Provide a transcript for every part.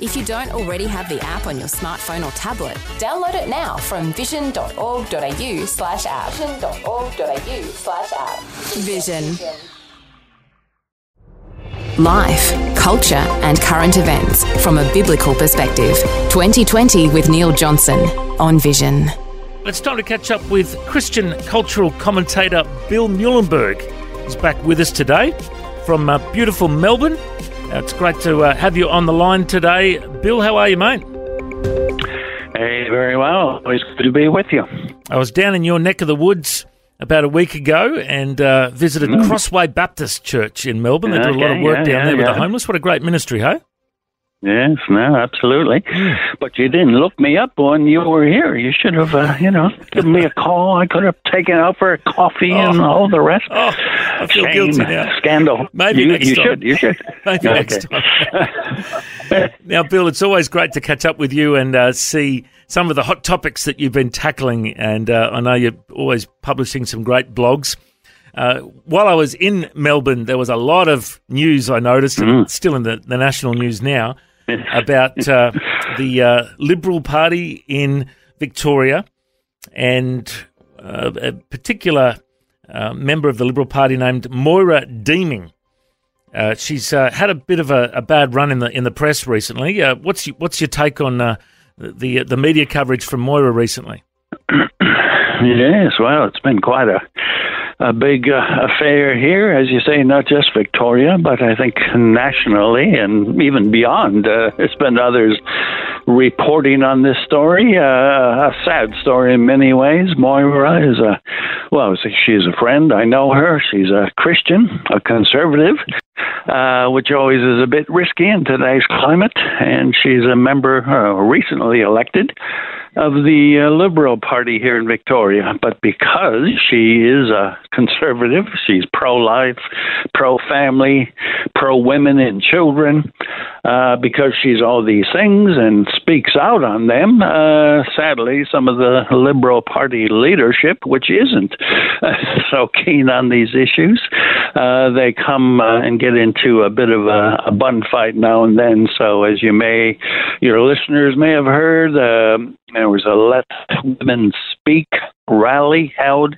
If you don't already have the app on your smartphone or tablet, download it now from vision.org.au slash app. Vision.org.au slash app. Vision. Life, culture, and current events from a biblical perspective. 2020 with Neil Johnson on Vision. It's time to catch up with Christian cultural commentator Bill Muehlenberg. He's back with us today from uh, beautiful Melbourne. It's great to uh, have you on the line today. Bill, how are you, mate? Hey, very well. Always good to be with you. I was down in your neck of the woods about a week ago and uh, visited mm. Crossway Baptist Church in Melbourne. They okay, do a lot of work yeah, down yeah, there with yeah. the homeless. What a great ministry, hey? Yes, no, absolutely. Mm. But you didn't look me up when you were here. You should have, uh, you know, given me a call. I could have taken out for a coffee Oh. and all the rest. Oh, I feel Shame, guilty now. scandal. Maybe you, next you time. should. You should. Maybe Okay. next time. now, Bill, it's always great to catch up with you and uh, see some of the hot topics that you've been tackling. And uh, I know you're always publishing some great blogs. Uh, while I was in Melbourne, there was a lot of news I noticed, and it's still in the, the national news now, about uh, the uh, Liberal Party in Victoria and uh, a particular member of the Liberal Party named Moira Deeming. Uh, she's uh, had a bit of a, a bad run in the in the press recently. Uh, what's your, what's your take on uh, the the media coverage from Moira recently? Yes, well, it's been quite a a big uh, affair here, as you say, not just Victoria, but I think nationally and even beyond. Uh, there's been others reporting on this story, uh, a sad story in many ways. Moira is a, well, she's a friend. I know her. She's a Christian, a conservative. Uh, which always is a bit risky in today's climate, and she's a member uh, recently elected of the uh, Liberal Party here in Victoria. But because she is a conservative, she's pro life, pro family, pro women and children, uh, because she's all these things and speaks out on them, uh, sadly, some of the Liberal Party leadership, which isn't so keen on these issues, uh, they come uh, and get into a bit of a, a bun fight now and then. So, as you may, your listeners may have heard, uh, there was a Let Women Speak rally held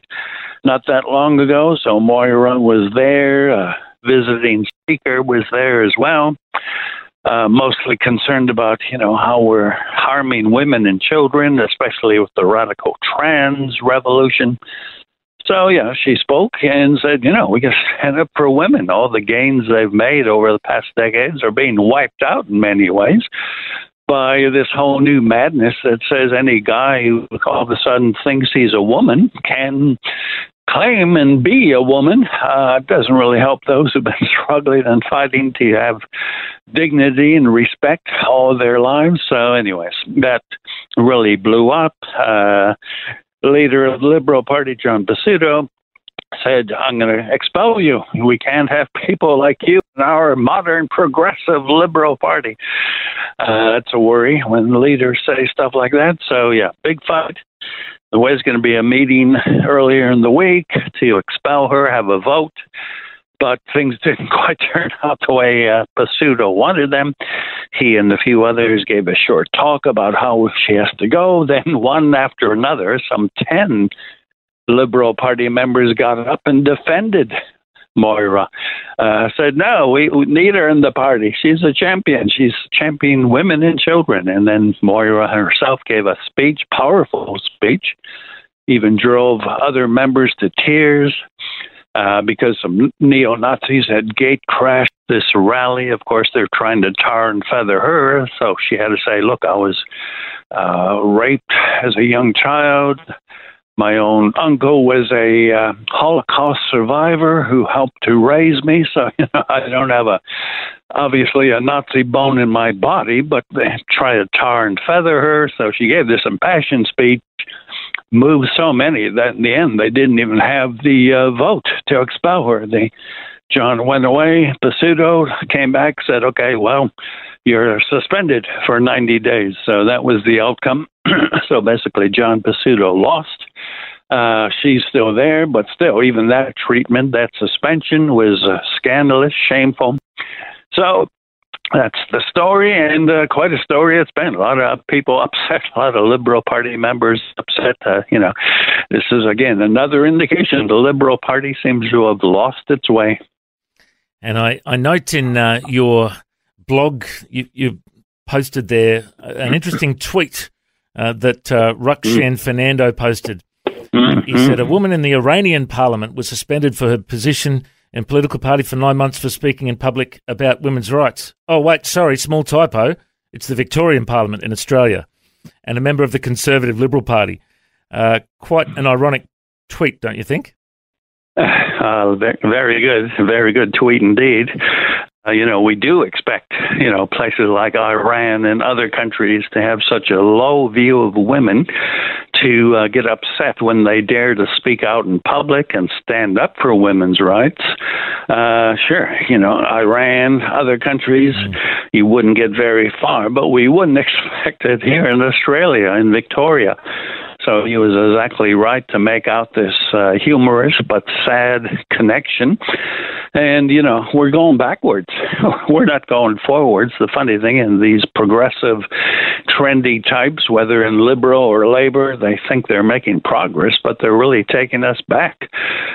not that long ago. So Moira was there. a visiting speaker was there as well. Uh, mostly concerned about you know how we're harming women and children, especially with the radical trans revolution. So yeah, she spoke and said, you know, we got to stand up for women. All the gains they've made over the past decades are being wiped out in many ways by this whole new madness that says any guy who all of a sudden thinks he's a woman can claim and be a woman. Uh, it doesn't really help those who've been struggling and fighting to have dignity and respect all their lives. So, anyways, that really blew up. Uh, leader of the Liberal Party, John Pesutto, said, I'm going to expel you. We can't have people like you in our modern progressive Liberal Party. Uh, that's a worry when leaders say stuff like that. So, yeah, big fight. There was going to be a meeting earlier in the week to expel her, have a vote, but things didn't quite turn out the way uh, Pesutto wanted them. He and a few others gave a short talk about how she has to go. Then, one after another, some 10 Liberal Party members got up and defended Moira. Uh, said, no, we, we need her in the party. She's a champion. She's championing women and children. And then Moira herself gave a speech, powerful speech, even drove other members to tears uh, because some neo Nazis had gate crashed this rally. Of course, they're trying to tar and feather her. So she had to say, look, I was uh, raped as a young child. My own uncle was a uh, Holocaust survivor who helped to raise me, so you know I don't have a obviously a Nazi bone in my body, but they try to tar and feather her. So she gave this impassioned speech, moved so many that in the end they didn't even have the uh, vote to expel her. They John went away. Pesutto came back, said, "Okay, well, you're suspended for 90 days." So that was the outcome. so basically, John Pesutto lost. Uh, she's still there, but still, even that treatment, that suspension was uh, scandalous, shameful. So that's the story, and uh, quite a story it's been. A lot of people upset, a lot of Liberal Party members upset. Uh, you know, this is again another indication the Liberal Party seems to have lost its way. And I, I note in uh, your blog, you, you posted there an interesting tweet uh, that uh, Rukshan mm. Fernando posted. Mm-hmm. He said a woman in the Iranian parliament was suspended for her position in political party for nine months for speaking in public about women's rights. Oh, wait, sorry, small typo. It's the Victorian Parliament in Australia and a member of the Conservative Liberal Party. Uh, quite an ironic tweet, don't you think? Uh, very good, very good tweet indeed. Uh, you know, we do expect, you know, places like Iran and other countries to have such a low view of women to uh, get upset when they dare to speak out in public and stand up for women's rights. Uh, sure, you know, Iran, other countries, mm. you wouldn't get very far, but we wouldn't expect it here in Australia, in Victoria. So he was exactly right to make out this uh, humorous but sad connection. And, you know, we're going backwards. we're not going forwards. The funny thing is, these progressive, trendy types, whether in liberal or labor, they think they're making progress, but they're really taking us back.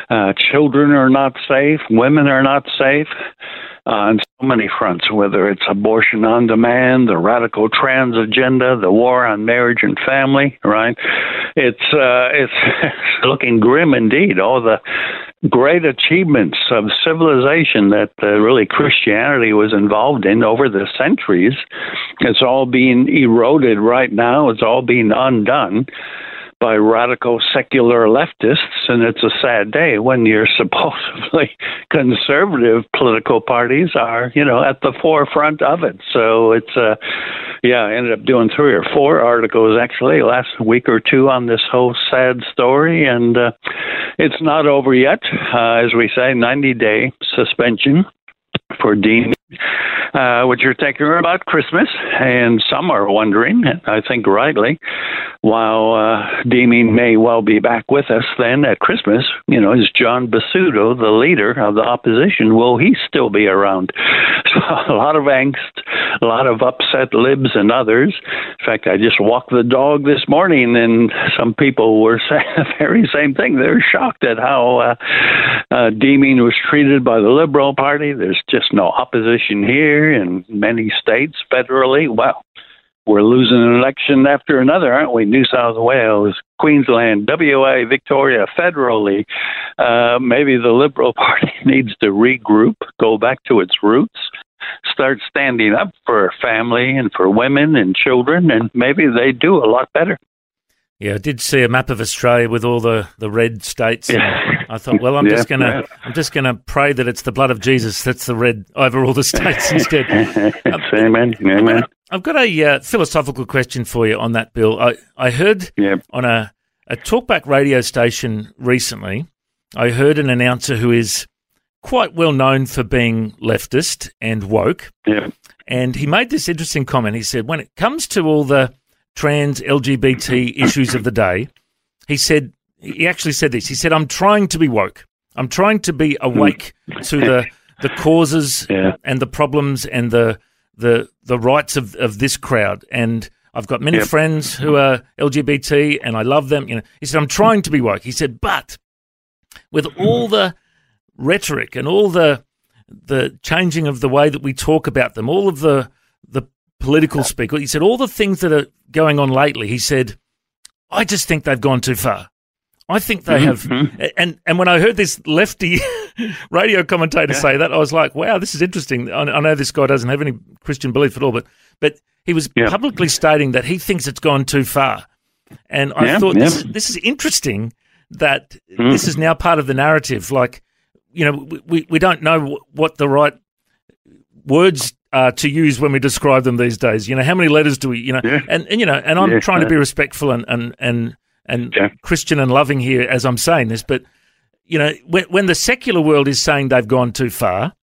Uh, children are not safe, women are not safe on so many fronts, whether it's abortion on demand, the radical trans agenda, the war on marriage and family. Right? It's uh, it's looking grim indeed. All the great achievements of civilization that uh, really Christianity was involved in over the centuries, it's all being eroded right now. It's all being undone by radical secular leftists, and it's a sad day when your supposedly conservative political parties are, you know, at the forefront of it. So it's, uh, yeah, I ended up doing three or four articles actually last week or two on this whole sad story, and uh, it's not over yet. Uh, as we say, 90 day suspension for Dean uh, which are taking about Christmas, and some are wondering, I think rightly, while uh, deeming may well be back with us then at Christmas, you know, is John Pesutto, the leader of the opposition, will he still be around? So a lot of angst, a lot of upset libs and others. In fact, I just walked the dog this morning, and some people were saying the very same thing. They're shocked at how uh, uh, Deeming was treated by the Liberal Party. There's just no opposition here here in many states federally. Well, we're losing an election after another, aren't we? New South Wales, Queensland, WA, Victoria, federally. Uh, maybe the Liberal Party needs to regroup, go back to its roots, start standing up for family and for women and children, and maybe they do a lot better. Yeah, I did see a map of Australia with all the, the red states. Yeah. I thought, well, I'm yeah, just gonna yeah. I'm just gonna pray that it's the blood of Jesus that's the red over all the states instead. Amen. Amen. I've got a uh, philosophical question for you on that, Bill. I I heard on a a talkback radio station recently. I heard an announcer who is quite well known for being leftist and woke. Yeah. And he made this interesting comment. He said, when it comes to all the trans LGBT issues of the day, he said he actually said this. He said, "I'm trying to be woke. I'm trying to be hmm. awake to the the causes yeah. and the problems and the the the rights of, of this crowd." And I've got many yep. friends who are LGBT, and I love them. You know, he said, "I'm trying to be woke." He said, "But with all the rhetoric and all the the changing of the way that we talk about them, all of the the political speak. He said all the things that are going on lately. He said, I just think they've gone too far. I think they have. Mm-hmm. And and when I heard this lefty radio commentator yeah. say that, I was like, wow, this is interesting. I, I, know this guy doesn't have any Christian belief at all, but but he was yeah. publicly stating that he thinks it's gone too far. And I yeah, thought this this is interesting that mm. this is now part of the narrative. Like, you know, we, we don't know what the right words uh, to use when we describe them these days. You know, how many letters do we? You know, yeah. and, and you know, and I'm yeah, trying to be respectful and and and and Christian and loving here as I'm saying this, but you know, when, when the secular world is saying they've gone too far,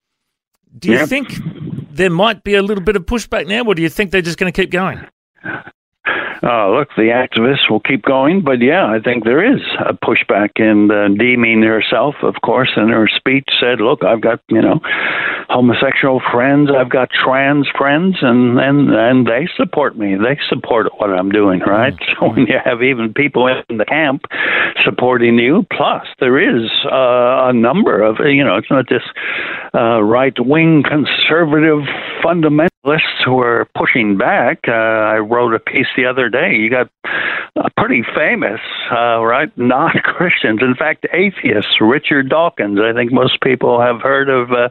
do you think there might be a little bit of pushback now, or do you think they're just going to keep going? Uh, look, the activists will keep going, but yeah, I think there is a pushback. And uh, Deeming herself, of course, in her speech said, "Look, I've got you know homosexual friends, I've got trans friends, and and and they support me. They support what I'm doing, right? Mm-hmm. So when you have even people in the camp supporting you, plus there is uh, a number of you know, it's not just uh, right wing conservative fundamentalists who are pushing back. Uh, I wrote a piece the other day. You got pretty famous, uh, right, non Christians, in fact, atheists, Richard Dawkins. I think most people have heard of uh,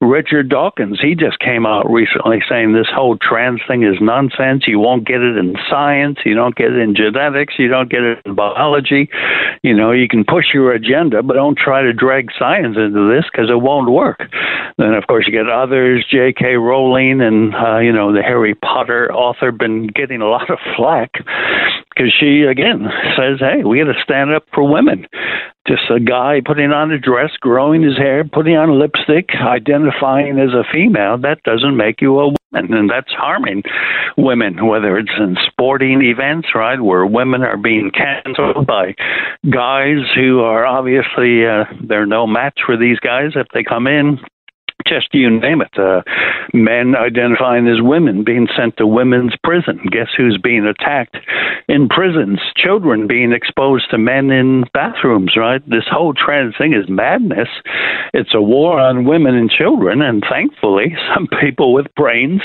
Richard Dawkins. He just came out recently saying this whole trans thing is nonsense. You won't get it in science, you don't get it in genetics, you don't get it in biology. You know, you can push your agenda, but don't try to drag science into this because it won't work. Then, of course, you get others, J.K. Rowling and, uh, you know, the Harry Potter author, been getting a lot of flack because she again says, "Hey, we got to stand up for women." Just a guy putting on a dress, growing his hair, putting on lipstick, identifying as a female, that doesn't make you a woman. And that's harming women, whether it's in sporting events, right, where women are being canceled by guys who are obviously, uh, they're no match for these guys if they come in just you name it. Uh, men identifying as women being sent to women's prison. Guess who's being attacked in prisons? Children being exposed to men in bathrooms, right? This whole trans thing is madness. It's a war on women and children, and thankfully, some people with brains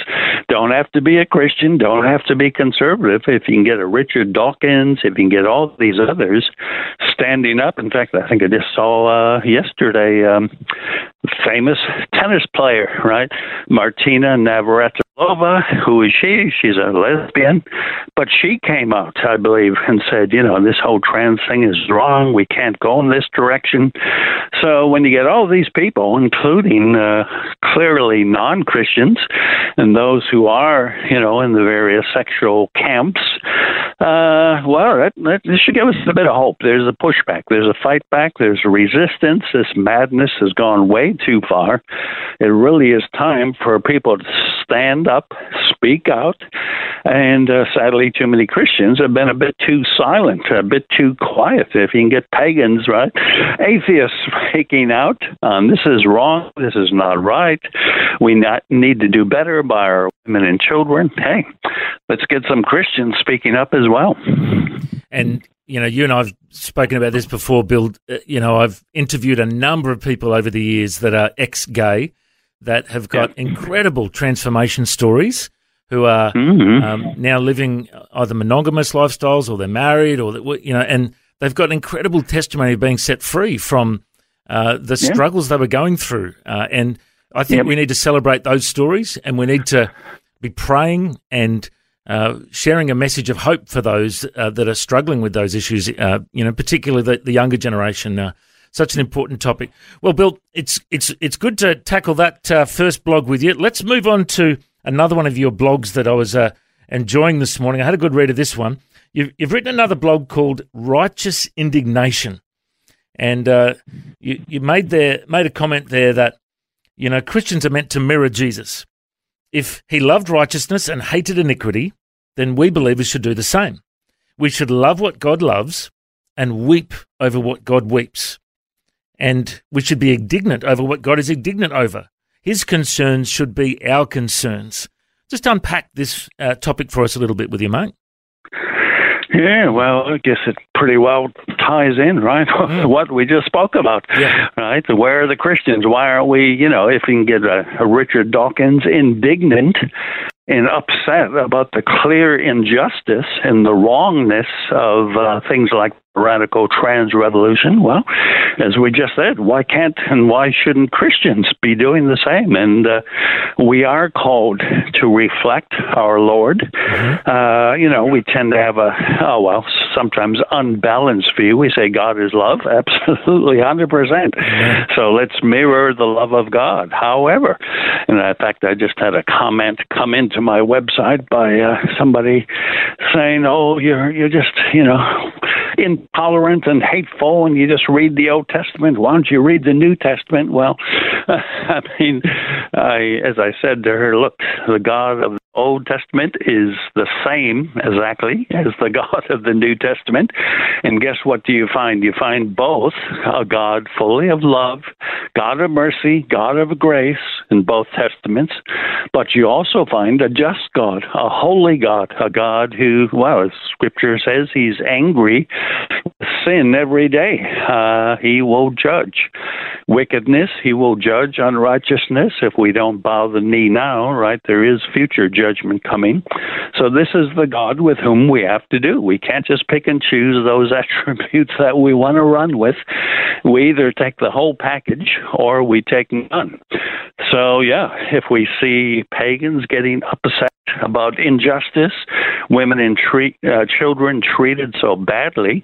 don't have to be a Christian, don't have to be conservative. If you can get a Richard Dawkins, if you can get all these others standing up. In fact, I think I just saw uh, yesterday um, famous tennis player, right? Martina Navratilova. Who is she? She's a lesbian, but she came out, I believe, and said, you know, this whole trans thing is wrong. We can't go in this direction. So when you get all these people, including uh, clearly non-Christians and those who are, you know, in the various sexual camps, uh, well, that, that this should give us a bit of hope. There's a pushback. There's a fight back. There's resistance. This madness has gone way too far. It really is time for people to stand up, speak out, and uh, sadly, too many Christians have been a bit too silent, a bit too quiet. If you can get pagans, right, atheists speaking out, um, this is wrong, this is not right. We not need to do better by our women and children. Hey, let's get some Christians speaking up as well. And you know, you and I've spoken about this before, Bill. Uh, you know, I've interviewed a number of people over the years that are ex-gay that have got incredible transformation stories who are mm-hmm. um, now living either monogamous lifestyles or they're married or that, you know, and they've got incredible testimony of being set free from uh, the yeah. struggles they were going through. Uh, and I think yep. we need to celebrate those stories and we need to be praying and uh, sharing a message of hope for those uh, that are struggling with those issues, uh, you know, particularly the, the younger generation. Uh, such an important topic. Well, Bill, it's it's it's good to tackle that uh, first blog with you. Let's move on to another one of your blogs that I was uh, enjoying this morning. I had a good read of this one. You've, you've written another blog called Righteous Indignation, and you you made there made a comment there that you know Christians are meant to mirror Jesus. If he loved righteousness and hated iniquity, then we believers should do the same. We should love what God loves and weep over what God weeps. And we should be indignant over what God is indignant over. His concerns should be our concerns. Just unpack this uh, topic for us a little bit with you, mate. Yeah, well, I guess it pretty well ties in, right? Mm. what we just spoke about, yeah. right? Where are the Christians? Why aren't we, you know, if you can get a, a Richard Dawkins indignant and upset about the clear injustice and the wrongness of uh, things like radical trans revolution? Well, as we just said, why can't and why shouldn't Christians be doing the same? And uh, we are called to reflect our Lord. Mm-hmm. Uh, you know, we tend to have a, oh, well, sometimes unbalanced view. We say God is love, absolutely 100%. percent mm-hmm. So let's mirror the love of God. However, and in fact, I just had a comment come into my website by uh, somebody saying, oh, you're, you're just, you know, intolerant and hateful, and you just read the Old Testament. Why don't you read the New Testament? Well, I mean, I, as I said to her, look, the God of Old Testament is the same exactly as the God of the New Testament. And guess what do you find? You find both a God fully of love, God of mercy, God of grace in both Testaments. But you also find a just God, a holy God, a God who, well, as Scripture says, he's angry sin every day. Uh, he will judge wickedness. He will judge unrighteousness if we don't bow the knee now, right? There is future judgment coming. So this is the God with whom we have to do. We can't just pick and choose those attributes that we want to run with. We either take the whole package or we take none. So, yeah, if we see pagans getting upset about injustice, women and treat, uh, children treated so badly,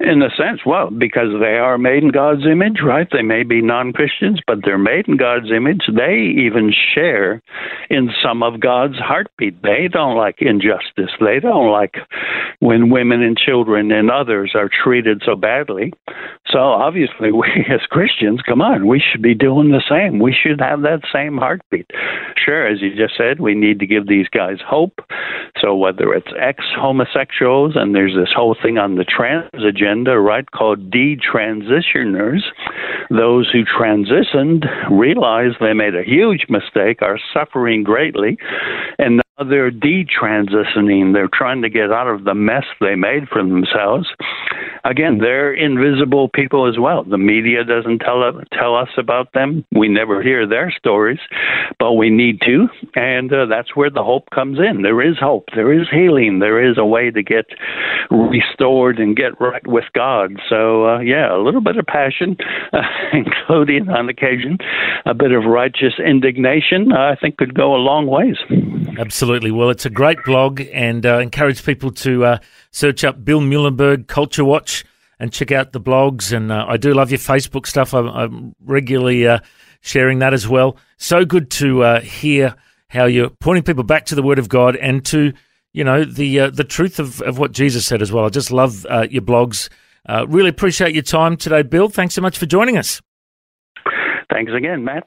in a sense, well, because they are made in God's image, right? They may be non Christians, but they're made in God's image. They even share in some of God's heartbeat. They don't like injustice. They don't like when women and children and others are treated so badly. So obviously, we as Christians, come on, we should be doing the same. We should have that same heartbeat. Sure, as you just said, we need to give these guys hope. So whether it's ex homosexuals, and there's this whole thing on the trans agenda, right, called detransitioners, those who transitioned realize they made a huge mistake, are suffering greatly, and they're detransitioning. They're trying to get out of the mess they made for themselves. Again, they're invisible people as well. The media doesn't tell tell us about them. We never hear their stories, but we need to, and uh, that's where the hope comes in. There is hope. There is healing. There is a way to get restored and get right with God. So, uh, yeah, a little bit of passion, uh, including on occasion a bit of righteous indignation. I think could go a long ways. Absolutely. Well, it's a great blog and uh, encourage people to uh, search up Bill Muehlenberg Culture Watch and check out the blogs. And uh, I do love your Facebook stuff. I'm, I'm regularly uh, sharing that as well. So good to uh, hear how you're pointing people back to the Word of God and to you know the uh, the truth of, of what Jesus said as well. I just love your blogs. really appreciate your time today, Bill. Thanks so much for joining us. Thanks again, Matt.